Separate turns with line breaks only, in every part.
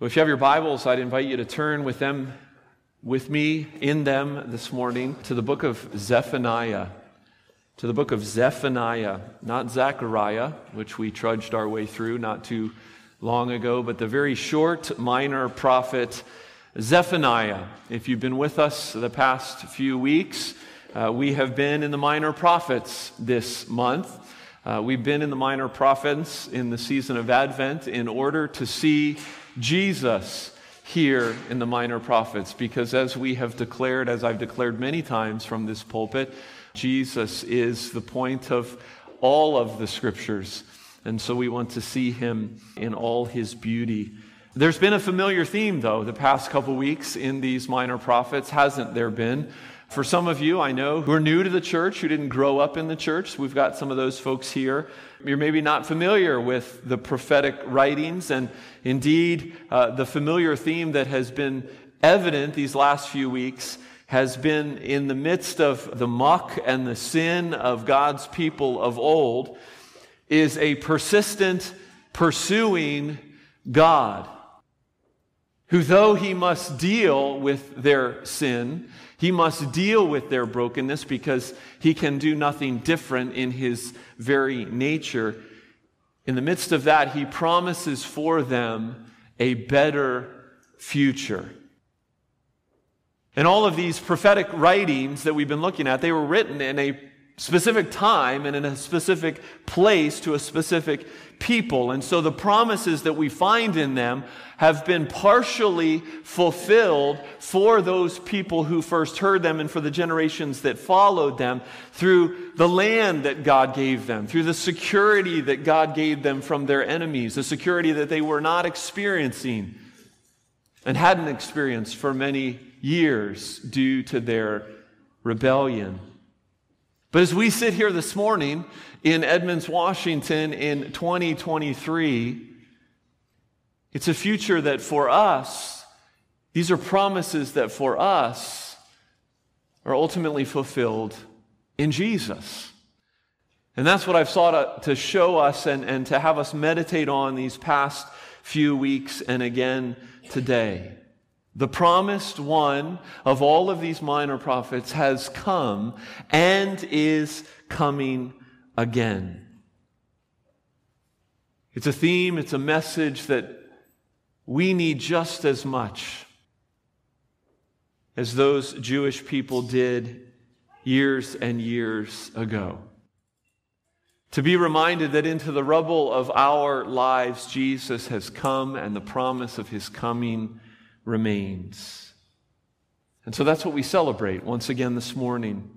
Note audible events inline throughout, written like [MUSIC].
Well, if you have your Bibles, I'd invite you to turn with them, with me in them this morning to the book of Zephaniah. To the book of Zephaniah, not Zechariah, which we trudged our way through not too long ago, but the very short minor prophet Zephaniah. If you've been with us the past few weeks, uh, we have been in the minor prophets this month. Uh, we've been in the minor prophets in the season of Advent in order to see Jesus here in the minor prophets because, as we have declared, as I've declared many times from this pulpit, Jesus is the point of all of the scriptures. And so we want to see him in all his beauty. There's been a familiar theme, though, the past couple weeks in these minor prophets, hasn't there been? For some of you, I know, who are new to the church, who didn't grow up in the church, we've got some of those folks here. You're maybe not familiar with the prophetic writings, and indeed, uh, the familiar theme that has been evident these last few weeks has been in the midst of the muck and the sin of God's people of old, is a persistent pursuing God, who, though he must deal with their sin, he must deal with their brokenness because he can do nothing different in his very nature. In the midst of that, he promises for them a better future. And all of these prophetic writings that we've been looking at, they were written in a specific time and in a specific place to a specific people. And so the promises that we find in them have been partially fulfilled for those people who first heard them and for the generations that followed them through the land that God gave them, through the security that God gave them from their enemies, the security that they were not experiencing and hadn't experienced for many years due to their rebellion. But as we sit here this morning in Edmonds, Washington in 2023, it's a future that for us, these are promises that for us are ultimately fulfilled in Jesus. And that's what I've sought uh, to show us and, and to have us meditate on these past few weeks and again today. The promised one of all of these minor prophets has come and is coming again. It's a theme, it's a message that we need just as much as those Jewish people did years and years ago. To be reminded that into the rubble of our lives, Jesus has come and the promise of his coming remains. And so that's what we celebrate once again this morning.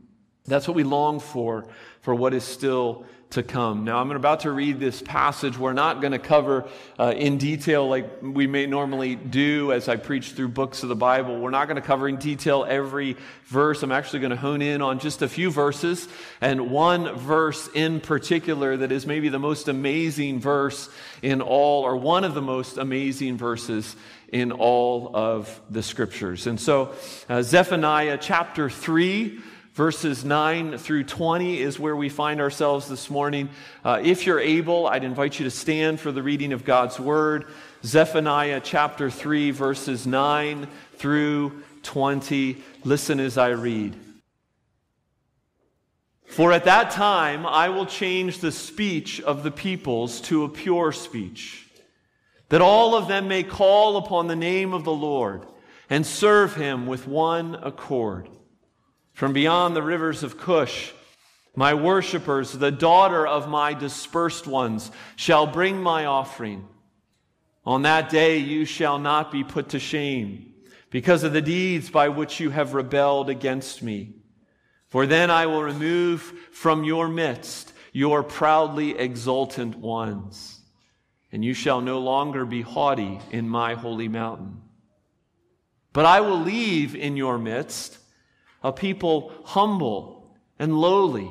That's what we long for, for what is still to come. Now, I'm about to read this passage. We're not going to cover uh, in detail like we may normally do as I preach through books of the Bible. We're not going to cover in detail every verse. I'm actually going to hone in on just a few verses and one verse in particular that is maybe the most amazing verse in all, or one of the most amazing verses in all of the scriptures. And so, uh, Zephaniah chapter 3 Verses 9 through 20 is where we find ourselves this morning. Uh, if you're able, I'd invite you to stand for the reading of God's Word. Zephaniah chapter 3, verses 9 through 20. Listen as I read. For at that time I will change the speech of the peoples to a pure speech, that all of them may call upon the name of the Lord and serve him with one accord. From beyond the rivers of Cush, my worshippers, the daughter of my dispersed ones, shall bring my offering. On that day you shall not be put to shame because of the deeds by which you have rebelled against me. For then I will remove from your midst your proudly exultant ones, and you shall no longer be haughty in my holy mountain. But I will leave in your midst a people humble and lowly.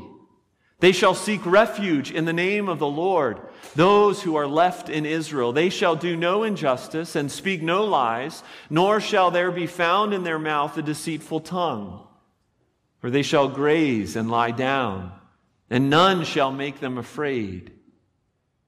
They shall seek refuge in the name of the Lord, those who are left in Israel. They shall do no injustice and speak no lies, nor shall there be found in their mouth a deceitful tongue. For they shall graze and lie down, and none shall make them afraid.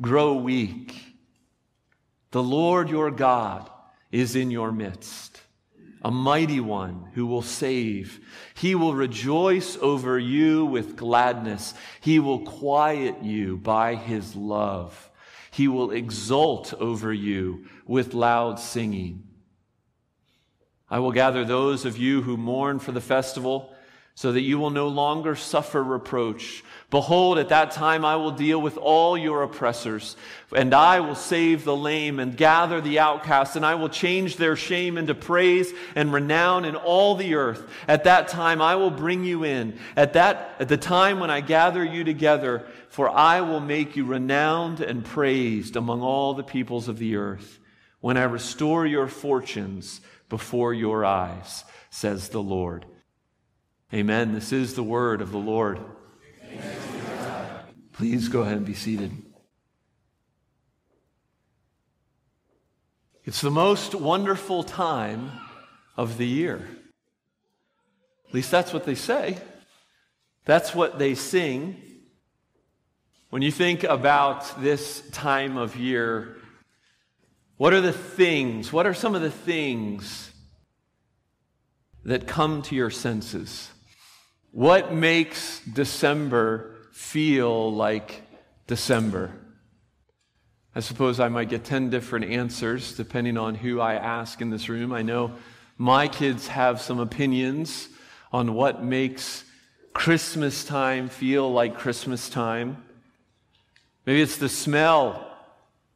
grow weak. The Lord your God is in your midst, a mighty one who will save. He will rejoice over you with gladness. He will quiet you by his love. He will exult over you with loud singing. I will gather those of you who mourn for the festival so that you will no longer suffer reproach. Behold, at that time I will deal with all your oppressors, and I will save the lame and gather the outcasts, and I will change their shame into praise and renown in all the earth. At that time I will bring you in. At that, at the time when I gather you together, for I will make you renowned and praised among all the peoples of the earth, when I restore your fortunes before your eyes, says the Lord. Amen. This is the word of the Lord. Please go ahead and be seated. It's the most wonderful time of the year. At least that's what they say. That's what they sing. When you think about this time of year, what are the things, what are some of the things that come to your senses? What makes December feel like December? I suppose I might get 10 different answers depending on who I ask in this room. I know my kids have some opinions on what makes Christmas time feel like Christmas time. Maybe it's the smell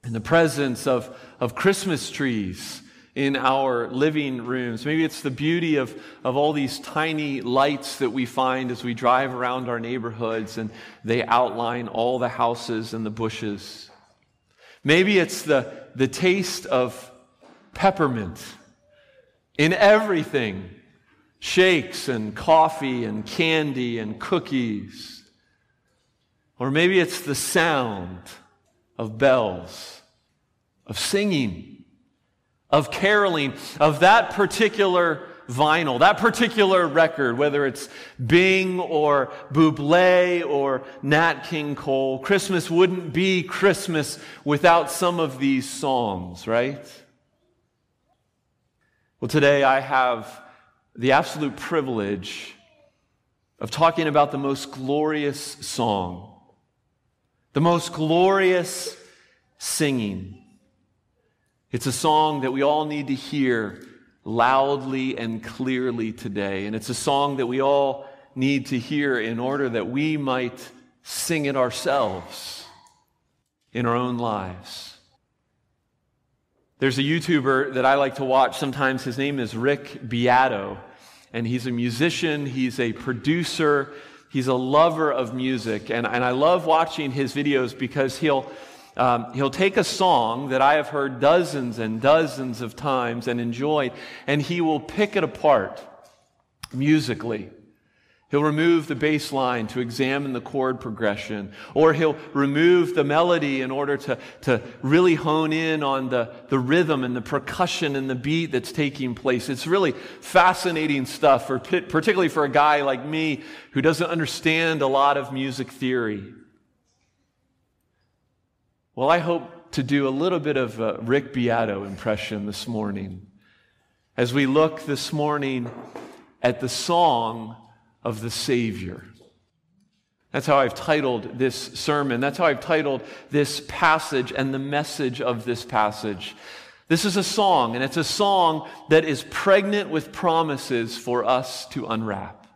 and the presence of, of Christmas trees in our living rooms. Maybe it's the beauty of, of all these tiny lights that we find as we drive around our neighborhoods and they outline all the houses and the bushes. Maybe it's the, the taste of peppermint in everything shakes and coffee and candy and cookies. Or maybe it's the sound of bells, of singing of caroling, of that particular vinyl, that particular record, whether it's Bing or Buble or Nat King Cole. Christmas wouldn't be Christmas without some of these songs, right? Well, today I have the absolute privilege of talking about the most glorious song, the most glorious singing it's a song that we all need to hear loudly and clearly today. And it's a song that we all need to hear in order that we might sing it ourselves in our own lives. There's a YouTuber that I like to watch sometimes. His name is Rick Beato, and he's a musician, he's a producer, he's a lover of music. And, and I love watching his videos because he'll um, he'll take a song that I have heard dozens and dozens of times and enjoyed, and he will pick it apart musically. He'll remove the bass line to examine the chord progression, or he'll remove the melody in order to, to really hone in on the, the rhythm and the percussion and the beat that's taking place. It's really fascinating stuff, for, particularly for a guy like me who doesn't understand a lot of music theory. Well, I hope to do a little bit of a Rick Beato impression this morning as we look this morning at the song of the Savior. That's how I've titled this sermon. That's how I've titled this passage and the message of this passage. This is a song, and it's a song that is pregnant with promises for us to unwrap.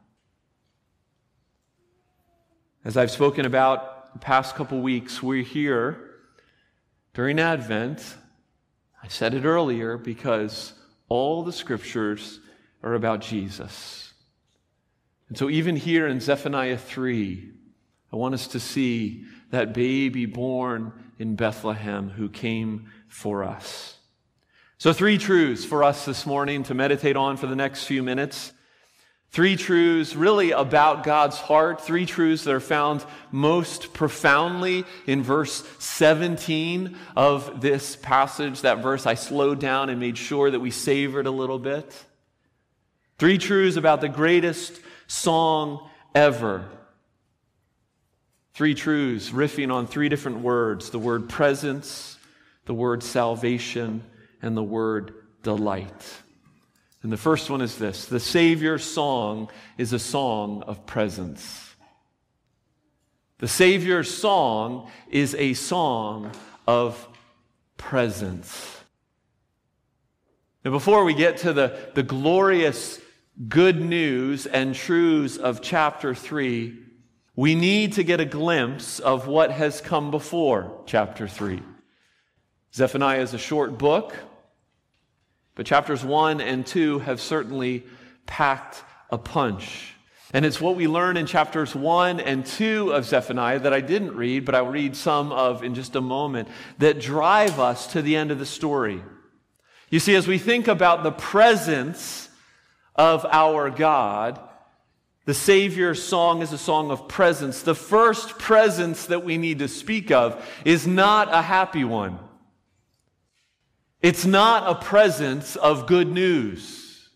As I've spoken about the past couple weeks, we're here during Advent, I said it earlier because all the scriptures are about Jesus. And so, even here in Zephaniah 3, I want us to see that baby born in Bethlehem who came for us. So, three truths for us this morning to meditate on for the next few minutes. Three truths really about God's heart, three truths that are found most profoundly in verse 17 of this passage. That verse I slowed down and made sure that we savored a little bit. Three truths about the greatest song ever. Three truths riffing on three different words the word presence, the word salvation, and the word delight. And the first one is this the Savior's song is a song of presence. The Savior's song is a song of presence. Now, before we get to the, the glorious good news and truths of chapter 3, we need to get a glimpse of what has come before chapter 3. Zephaniah is a short book. But chapters 1 and 2 have certainly packed a punch. And it's what we learn in chapters 1 and 2 of Zephaniah that I didn't read, but I'll read some of in just a moment, that drive us to the end of the story. You see, as we think about the presence of our God, the Savior's song is a song of presence. The first presence that we need to speak of is not a happy one. It's not a presence of good news.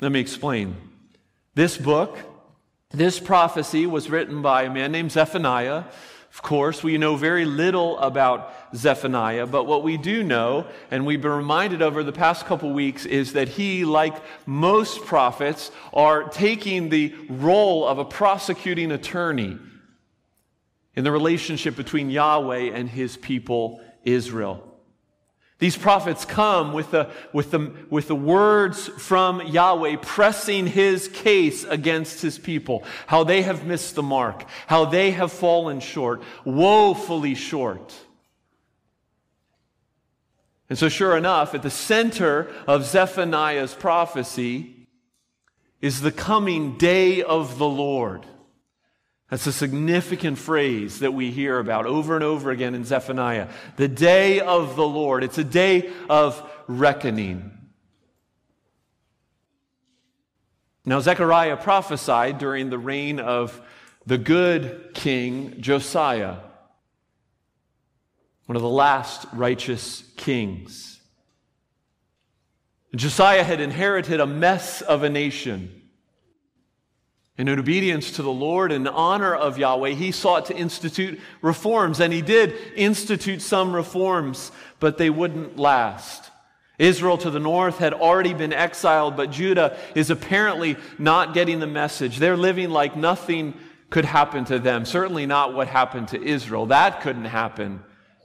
Let me explain. This book, this prophecy was written by a man named Zephaniah. Of course, we know very little about Zephaniah, but what we do know, and we've been reminded over the past couple weeks, is that he, like most prophets, are taking the role of a prosecuting attorney in the relationship between Yahweh and his people, Israel. These prophets come with the, with, the, with the words from Yahweh pressing his case against his people, how they have missed the mark, how they have fallen short, woefully short. And so, sure enough, at the center of Zephaniah's prophecy is the coming day of the Lord. That's a significant phrase that we hear about over and over again in Zephaniah. The day of the Lord. It's a day of reckoning. Now, Zechariah prophesied during the reign of the good king Josiah, one of the last righteous kings. Josiah had inherited a mess of a nation. And in obedience to the Lord and honor of Yahweh, he sought to institute reforms. And he did institute some reforms, but they wouldn't last. Israel to the north had already been exiled, but Judah is apparently not getting the message. They're living like nothing could happen to them. Certainly not what happened to Israel. That couldn't happen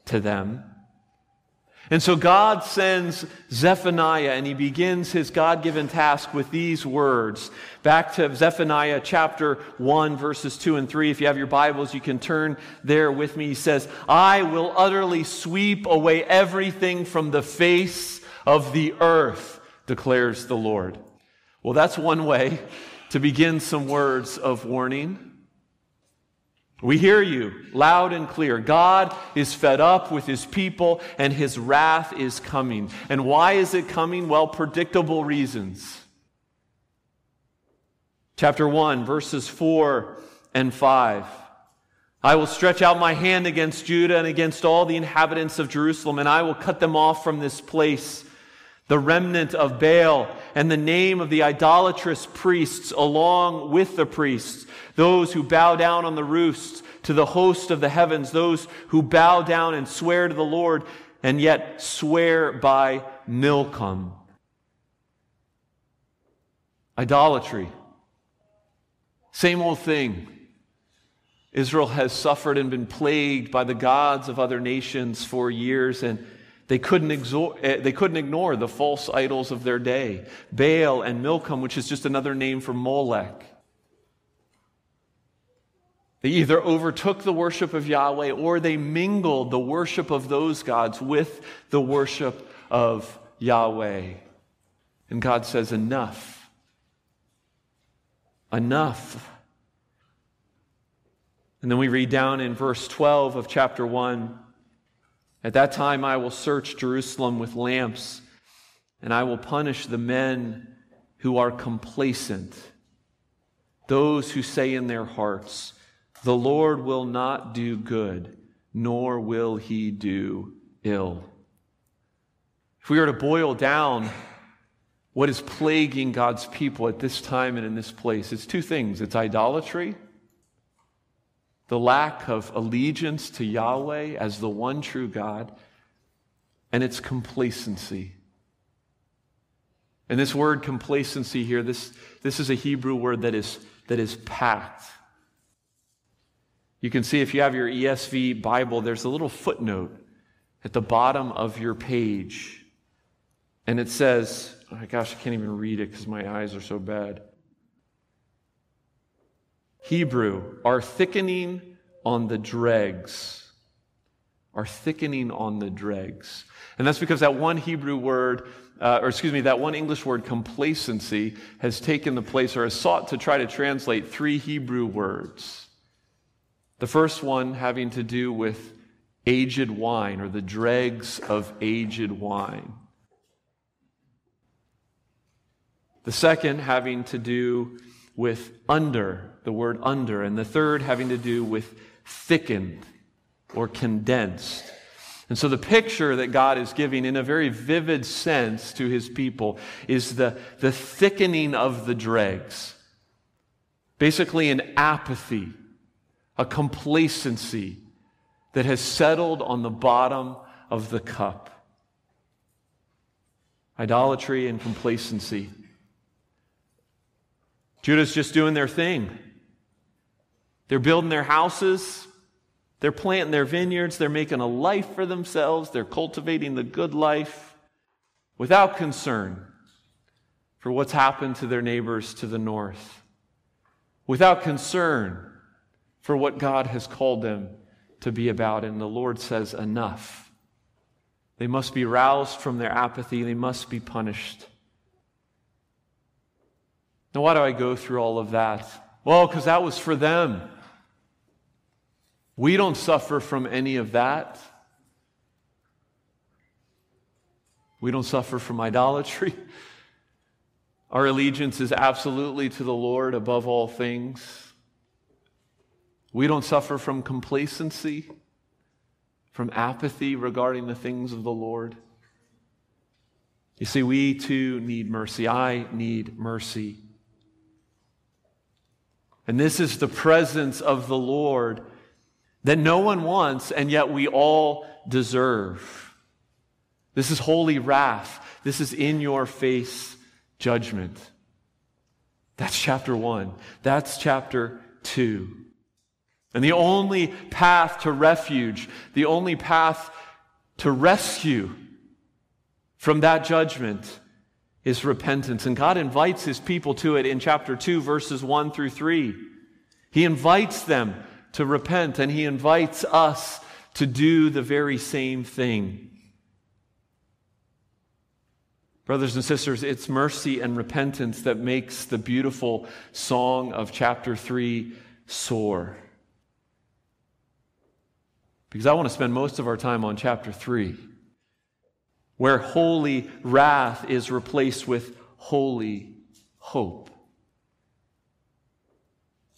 to them. And so God sends Zephaniah and he begins his God given task with these words. Back to Zephaniah chapter 1, verses 2 and 3. If you have your Bibles, you can turn there with me. He says, I will utterly sweep away everything from the face of the earth, declares the Lord. Well, that's one way to begin some words of warning. We hear you loud and clear. God is fed up with his people and his wrath is coming. And why is it coming? Well, predictable reasons. Chapter 1, verses 4 and 5. I will stretch out my hand against Judah and against all the inhabitants of Jerusalem, and I will cut them off from this place. The remnant of Baal and the name of the idolatrous priests, along with the priests those who bow down on the roofs to the host of the heavens, those who bow down and swear to the Lord, and yet swear by Milcom. Idolatry. Same old thing. Israel has suffered and been plagued by the gods of other nations for years, and they couldn't, eh, they couldn't ignore the false idols of their day Baal and Milcom, which is just another name for Molech. They either overtook the worship of Yahweh or they mingled the worship of those gods with the worship of Yahweh. And God says, Enough. Enough. And then we read down in verse 12 of chapter 1 At that time I will search Jerusalem with lamps, and I will punish the men who are complacent, those who say in their hearts, The Lord will not do good, nor will he do ill. If we were to boil down what is plaguing God's people at this time and in this place, it's two things it's idolatry the lack of allegiance to Yahweh as the one true God, and its complacency. And this word complacency here, this, this is a Hebrew word that is, that is packed. You can see if you have your ESV Bible, there's a little footnote at the bottom of your page. And it says, oh my gosh, I can't even read it because my eyes are so bad. Hebrew are thickening on the dregs. Are thickening on the dregs. And that's because that one Hebrew word, uh, or excuse me, that one English word, complacency, has taken the place or has sought to try to translate three Hebrew words. The first one having to do with aged wine or the dregs of aged wine. The second having to do with under, the word under, and the third having to do with thickened or condensed. And so the picture that God is giving in a very vivid sense to his people is the, the thickening of the dregs. Basically, an apathy, a complacency that has settled on the bottom of the cup. Idolatry and complacency. Judah's just doing their thing. They're building their houses, they're planting their vineyards, they're making a life for themselves, they're cultivating the good life without concern for what's happened to their neighbors to the north, without concern for what God has called them to be about. And the Lord says, Enough. They must be roused from their apathy, they must be punished. Now, why do I go through all of that? Well, because that was for them. We don't suffer from any of that. We don't suffer from idolatry. [LAUGHS] Our allegiance is absolutely to the Lord above all things. We don't suffer from complacency, from apathy regarding the things of the Lord. You see, we too need mercy. I need mercy. And this is the presence of the Lord that no one wants, and yet we all deserve. This is holy wrath. This is in your face judgment. That's chapter one. That's chapter two. And the only path to refuge, the only path to rescue from that judgment is repentance. And God invites his people to it in chapter 2, verses 1 through 3. He invites them to repent, and he invites us to do the very same thing. Brothers and sisters, it's mercy and repentance that makes the beautiful song of chapter 3 soar. Because I want to spend most of our time on chapter 3 where holy wrath is replaced with holy hope,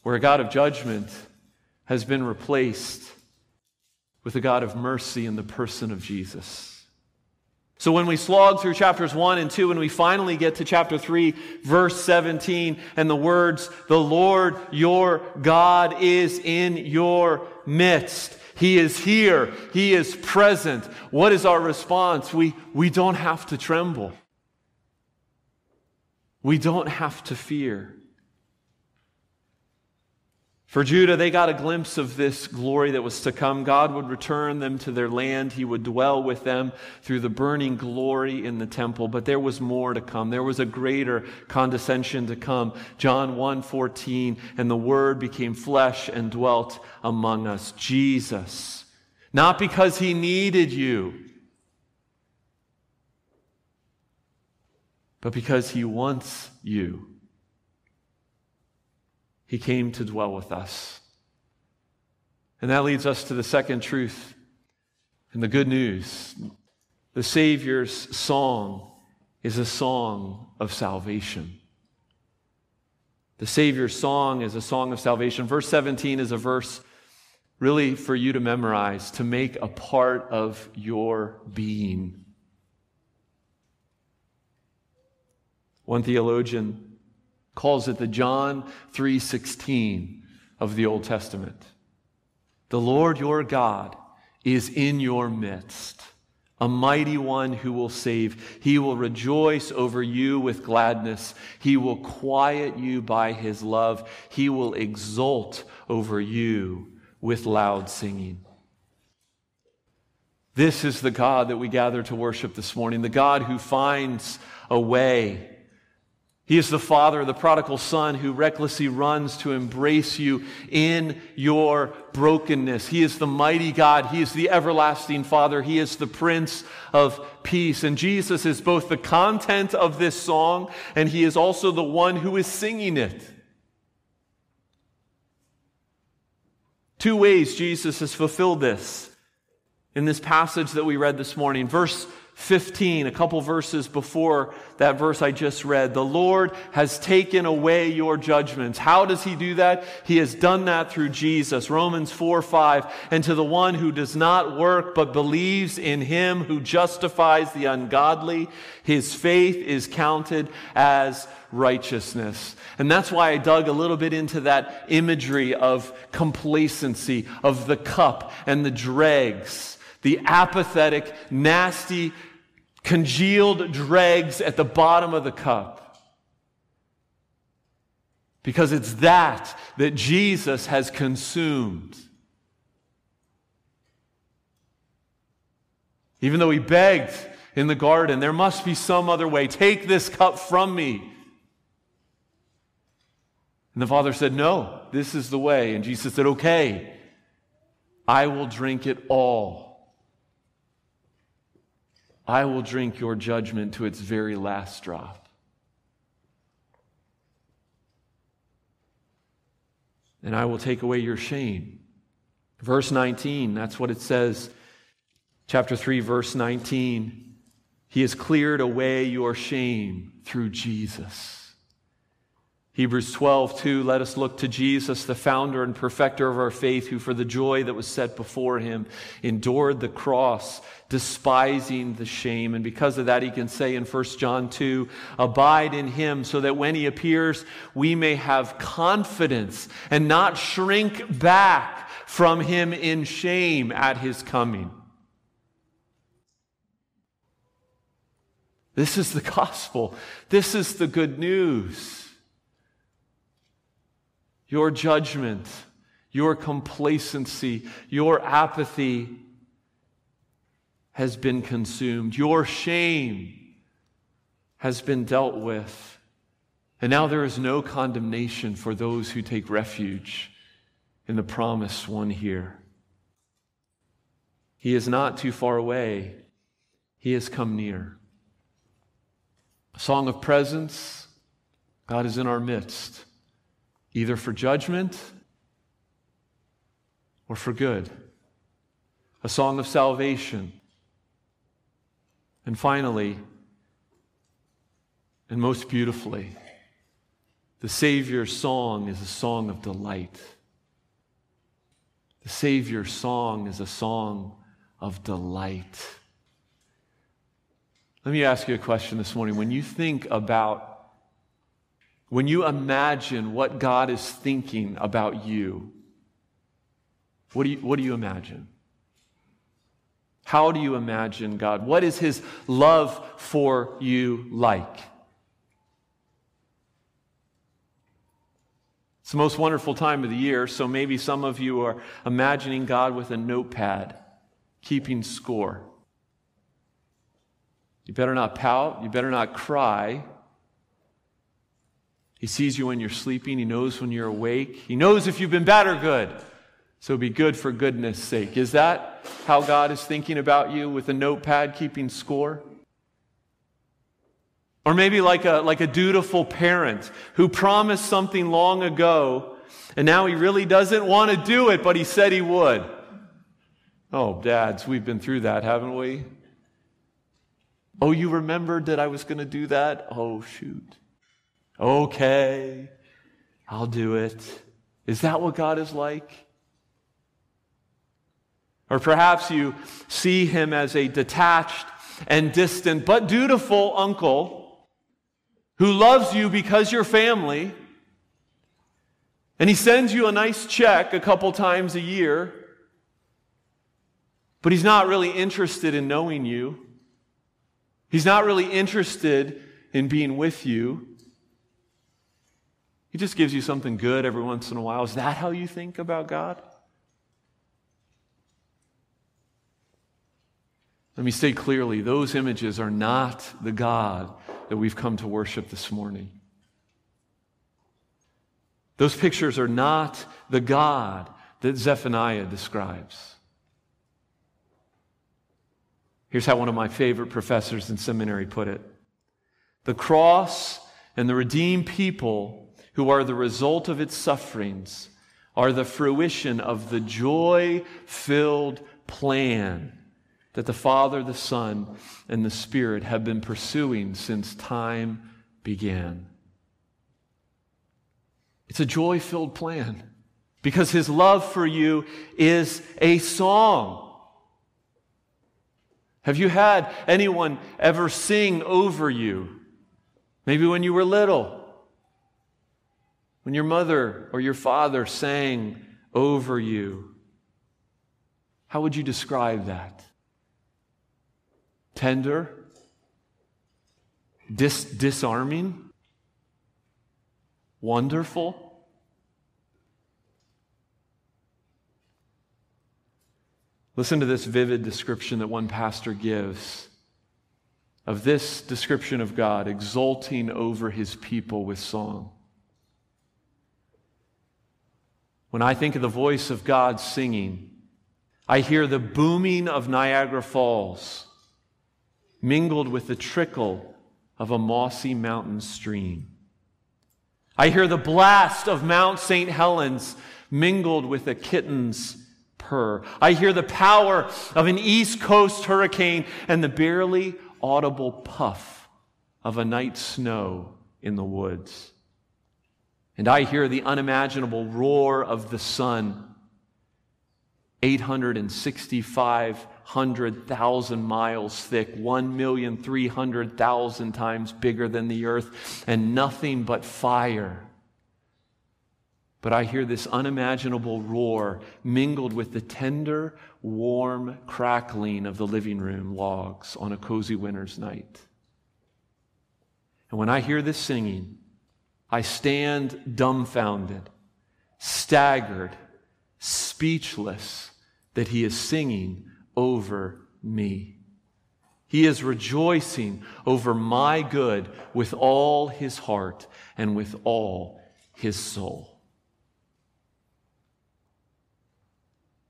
where a God of judgment has been replaced with a God of mercy in the person of Jesus. So when we slog through chapters 1 and 2 and we finally get to chapter 3 verse 17 and the words the Lord your God is in your midst he is here. He is present. What is our response? We, we don't have to tremble. We don't have to fear. For Judah, they got a glimpse of this glory that was to come. God would return them to their land. He would dwell with them through the burning glory in the temple. But there was more to come. There was a greater condescension to come. John 1 14, and the word became flesh and dwelt among us. Jesus. Not because he needed you, but because he wants you. He came to dwell with us. And that leads us to the second truth and the good news. The Savior's song is a song of salvation. The Savior's song is a song of salvation. Verse 17 is a verse really for you to memorize, to make a part of your being. One theologian calls it the John 3:16 of the Old Testament. The Lord your God is in your midst, a mighty one who will save. He will rejoice over you with gladness. He will quiet you by his love. He will exult over you with loud singing. This is the God that we gather to worship this morning, the God who finds a way he is the father of the prodigal son who recklessly runs to embrace you in your brokenness. He is the mighty God. He is the everlasting father. He is the prince of peace. And Jesus is both the content of this song and he is also the one who is singing it. Two ways Jesus has fulfilled this in this passage that we read this morning. Verse 15, a couple verses before that verse I just read. The Lord has taken away your judgments. How does He do that? He has done that through Jesus. Romans 4 5. And to the one who does not work but believes in Him who justifies the ungodly, his faith is counted as righteousness. And that's why I dug a little bit into that imagery of complacency, of the cup and the dregs the apathetic, nasty, congealed dregs at the bottom of the cup. Because it's that that Jesus has consumed. Even though he begged in the garden, there must be some other way. Take this cup from me. And the father said, No, this is the way. And Jesus said, Okay, I will drink it all. I will drink your judgment to its very last drop. And I will take away your shame. Verse 19, that's what it says. Chapter 3, verse 19. He has cleared away your shame through Jesus. Hebrews 12, 2, let us look to Jesus, the founder and perfecter of our faith, who for the joy that was set before him endured the cross, despising the shame. And because of that, he can say in 1 John 2, abide in him so that when he appears, we may have confidence and not shrink back from him in shame at his coming. This is the gospel. This is the good news. Your judgment, your complacency, your apathy has been consumed. Your shame has been dealt with. And now there is no condemnation for those who take refuge in the promised one here. He is not too far away, He has come near. A song of presence, God is in our midst either for judgment or for good. A song of salvation. And finally, and most beautifully, the Savior's song is a song of delight. The Savior's song is a song of delight. Let me ask you a question this morning. When you think about when you imagine what God is thinking about you, what do you, what do you imagine? How do you imagine God? What is His love for you like? It's the most wonderful time of the year, so maybe some of you are imagining God with a notepad, keeping score. You better not pout, you better not cry, he sees you when you're sleeping. He knows when you're awake. He knows if you've been bad or good. So be good for goodness sake. Is that how God is thinking about you with a notepad keeping score? Or maybe like a, like a dutiful parent who promised something long ago And now he really doesn't want to do it, but he said he would. Oh, dads, we've been through that, haven't we? Oh, you remembered that I was going to do that? Oh, shoot. Okay, I'll do it. Is that what God is like? Or perhaps you see him as a detached and distant but dutiful uncle who loves you because you're family. And he sends you a nice check a couple times a year, but he's not really interested in knowing you. He's not really interested in being with you. He just gives you something good every once in a while. Is that how you think about God? Let me say clearly those images are not the God that we've come to worship this morning. Those pictures are not the God that Zephaniah describes. Here's how one of my favorite professors in seminary put it The cross and the redeemed people who are the result of its sufferings are the fruition of the joy filled plan that the Father, the Son, and the Spirit have been pursuing since time began. It's a joy filled plan because His love for you is a song. Have you had anyone ever sing over you? Maybe when you were little, when your mother or your father sang over you. How would you describe that? tender, dis- disarming, wonderful. Listen to this vivid description that one pastor gives of this description of God exulting over his people with song. When I think of the voice of God singing, I hear the booming of Niagara Falls mingled with the trickle of a mossy mountain stream. I hear the blast of Mount St. Helens mingled with a kitten's purr. I hear the power of an East Coast hurricane and the barely audible puff of a night snow in the woods. And I hear the unimaginable roar of the sun 865,000 miles thick, 1,300,000 times bigger than the earth, and nothing but fire. But I hear this unimaginable roar mingled with the tender, warm crackling of the living room logs on a cozy winter's night. And when I hear this singing, I stand dumbfounded, staggered, speechless that he is singing over me. He is rejoicing over my good with all his heart and with all his soul.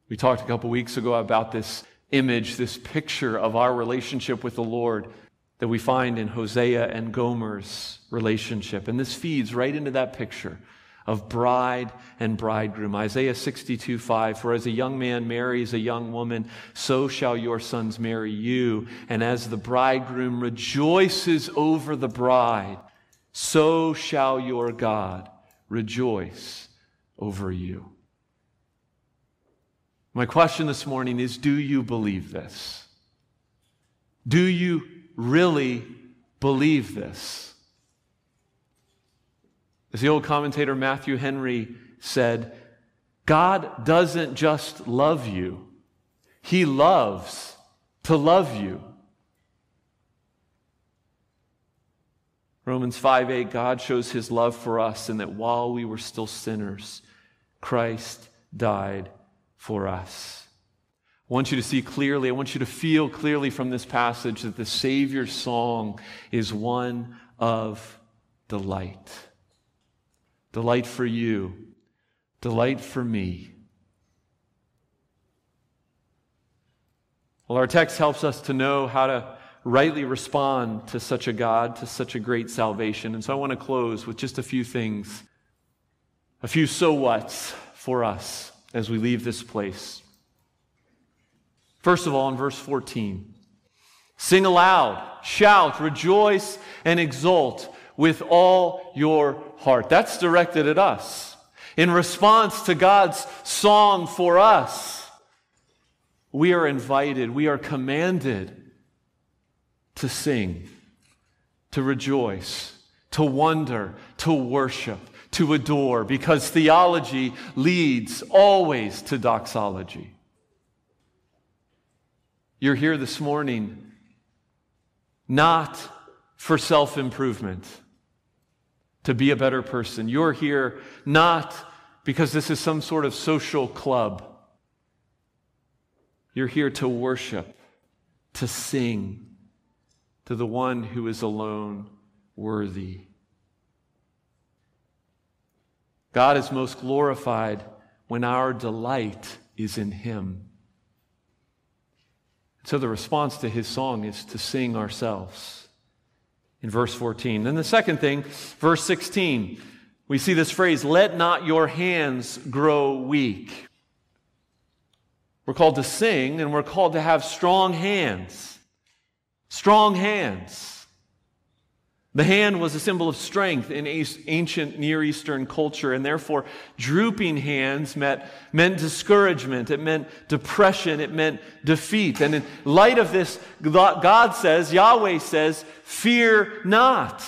We talked a couple weeks ago about this image, this picture of our relationship with the Lord that we find in Hosea and Gomer's relationship. And this feeds right into that picture of bride and bridegroom. Isaiah 62 5 For as a young man marries a young woman, so shall your sons marry you. And as the bridegroom rejoices over the bride, so shall your God rejoice over you. My question this morning is Do you believe this? Do you really believe this? As the old commentator Matthew Henry said, God doesn't just love you, He loves to love you. Romans 5 8, God shows His love for us, and that while we were still sinners, Christ died for us. I want you to see clearly, I want you to feel clearly from this passage that the Savior's song is one of delight. Delight for you. Delight for me. Well, our text helps us to know how to rightly respond to such a God, to such a great salvation. And so I want to close with just a few things, a few so whats for us as we leave this place. First of all, in verse 14, sing aloud, shout, rejoice, and exult with all your heart. That's directed at us. In response to God's song for us, we are invited, we are commanded to sing, to rejoice, to wonder, to worship, to adore, because theology leads always to doxology. You're here this morning not for self improvement, to be a better person. You're here not because this is some sort of social club. You're here to worship, to sing to the one who is alone worthy. God is most glorified when our delight is in Him. So the response to his song is to sing ourselves in verse 14. Then the second thing, verse 16, we see this phrase, let not your hands grow weak. We're called to sing and we're called to have strong hands. Strong hands. The hand was a symbol of strength in ancient Near Eastern culture, and therefore, drooping hands meant, meant discouragement, it meant depression, it meant defeat. And in light of this, God says, Yahweh says, fear not.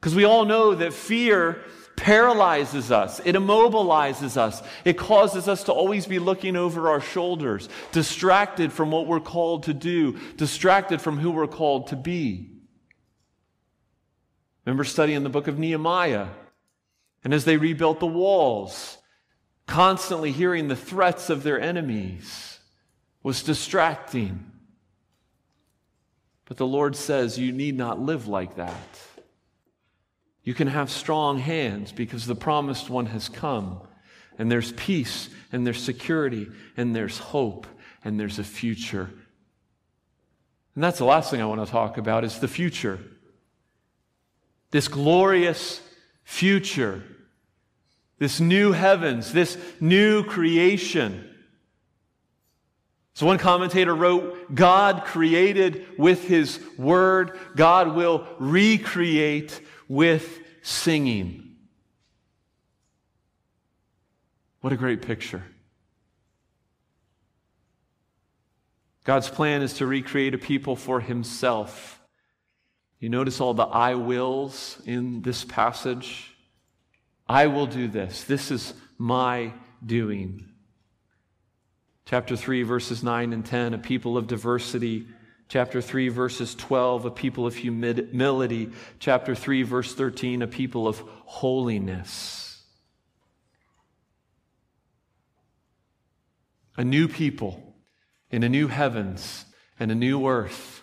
Because we all know that fear paralyzes us, it immobilizes us, it causes us to always be looking over our shoulders, distracted from what we're called to do, distracted from who we're called to be. Remember studying the book of Nehemiah. And as they rebuilt the walls, constantly hearing the threats of their enemies was distracting. But the Lord says, You need not live like that. You can have strong hands because the promised one has come. And there's peace, and there's security, and there's hope, and there's a future. And that's the last thing I want to talk about is the future. This glorious future. This new heavens, this new creation. So one commentator wrote, God created with his word, God will recreate with singing. What a great picture. God's plan is to recreate a people for himself. You notice all the I wills in this passage? I will do this. This is my doing. Chapter 3, verses 9 and 10 a people of diversity Chapter 3, verses 12, a people of humility. Chapter 3, verse 13, a people of holiness. A new people in a new heavens and a new earth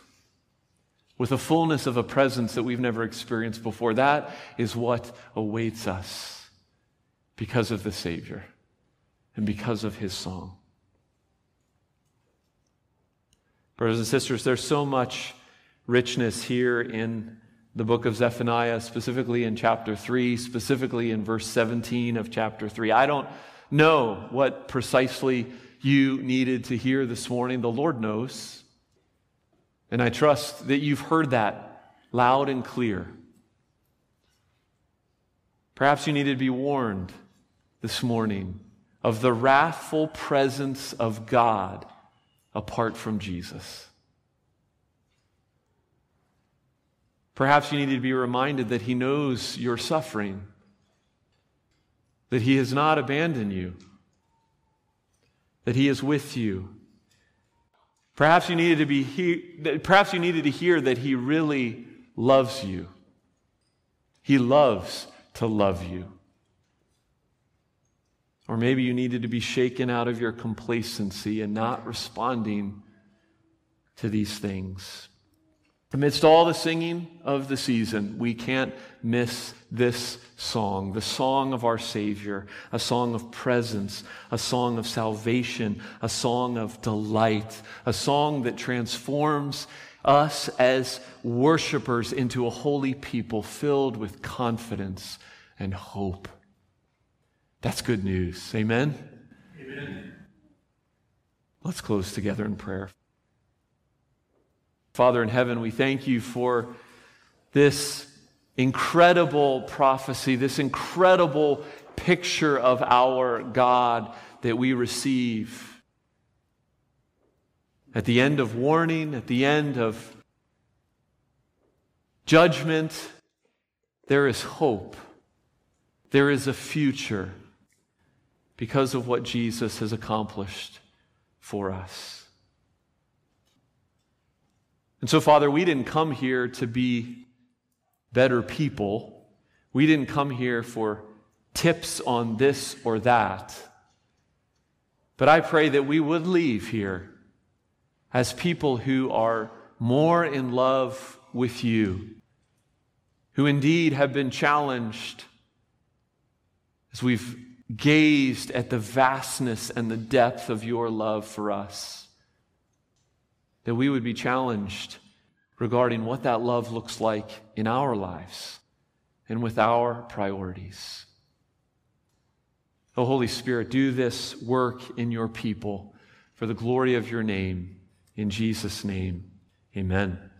with a fullness of a presence that we've never experienced before. That is what awaits us because of the Savior and because of his song. Brothers and sisters, there's so much richness here in the book of Zephaniah, specifically in chapter 3, specifically in verse 17 of chapter 3. I don't know what precisely you needed to hear this morning. The Lord knows. And I trust that you've heard that loud and clear. Perhaps you needed to be warned this morning of the wrathful presence of God apart from Jesus. Perhaps you need to be reminded that He knows your suffering, that He has not abandoned you, that He is with you. Perhaps you needed to be he- perhaps you needed to hear that He really loves you. He loves to love you. Or maybe you needed to be shaken out of your complacency and not responding to these things. Amidst all the singing of the season, we can't miss this song, the song of our Savior, a song of presence, a song of salvation, a song of delight, a song that transforms us as worshipers into a holy people filled with confidence and hope. That's good news. Amen? Amen. Let's close together in prayer. Father in heaven, we thank you for this incredible prophecy, this incredible picture of our God that we receive. At the end of warning, at the end of judgment, there is hope. There is a future because of what Jesus has accomplished for us. And so, Father, we didn't come here to be better people. We didn't come here for tips on this or that. But I pray that we would leave here as people who are more in love with you, who indeed have been challenged as we've gazed at the vastness and the depth of your love for us, that we would be challenged regarding what that love looks like in our lives and with our priorities. Oh, Holy Spirit, do this work in your people for the glory of your name. In Jesus' name, amen.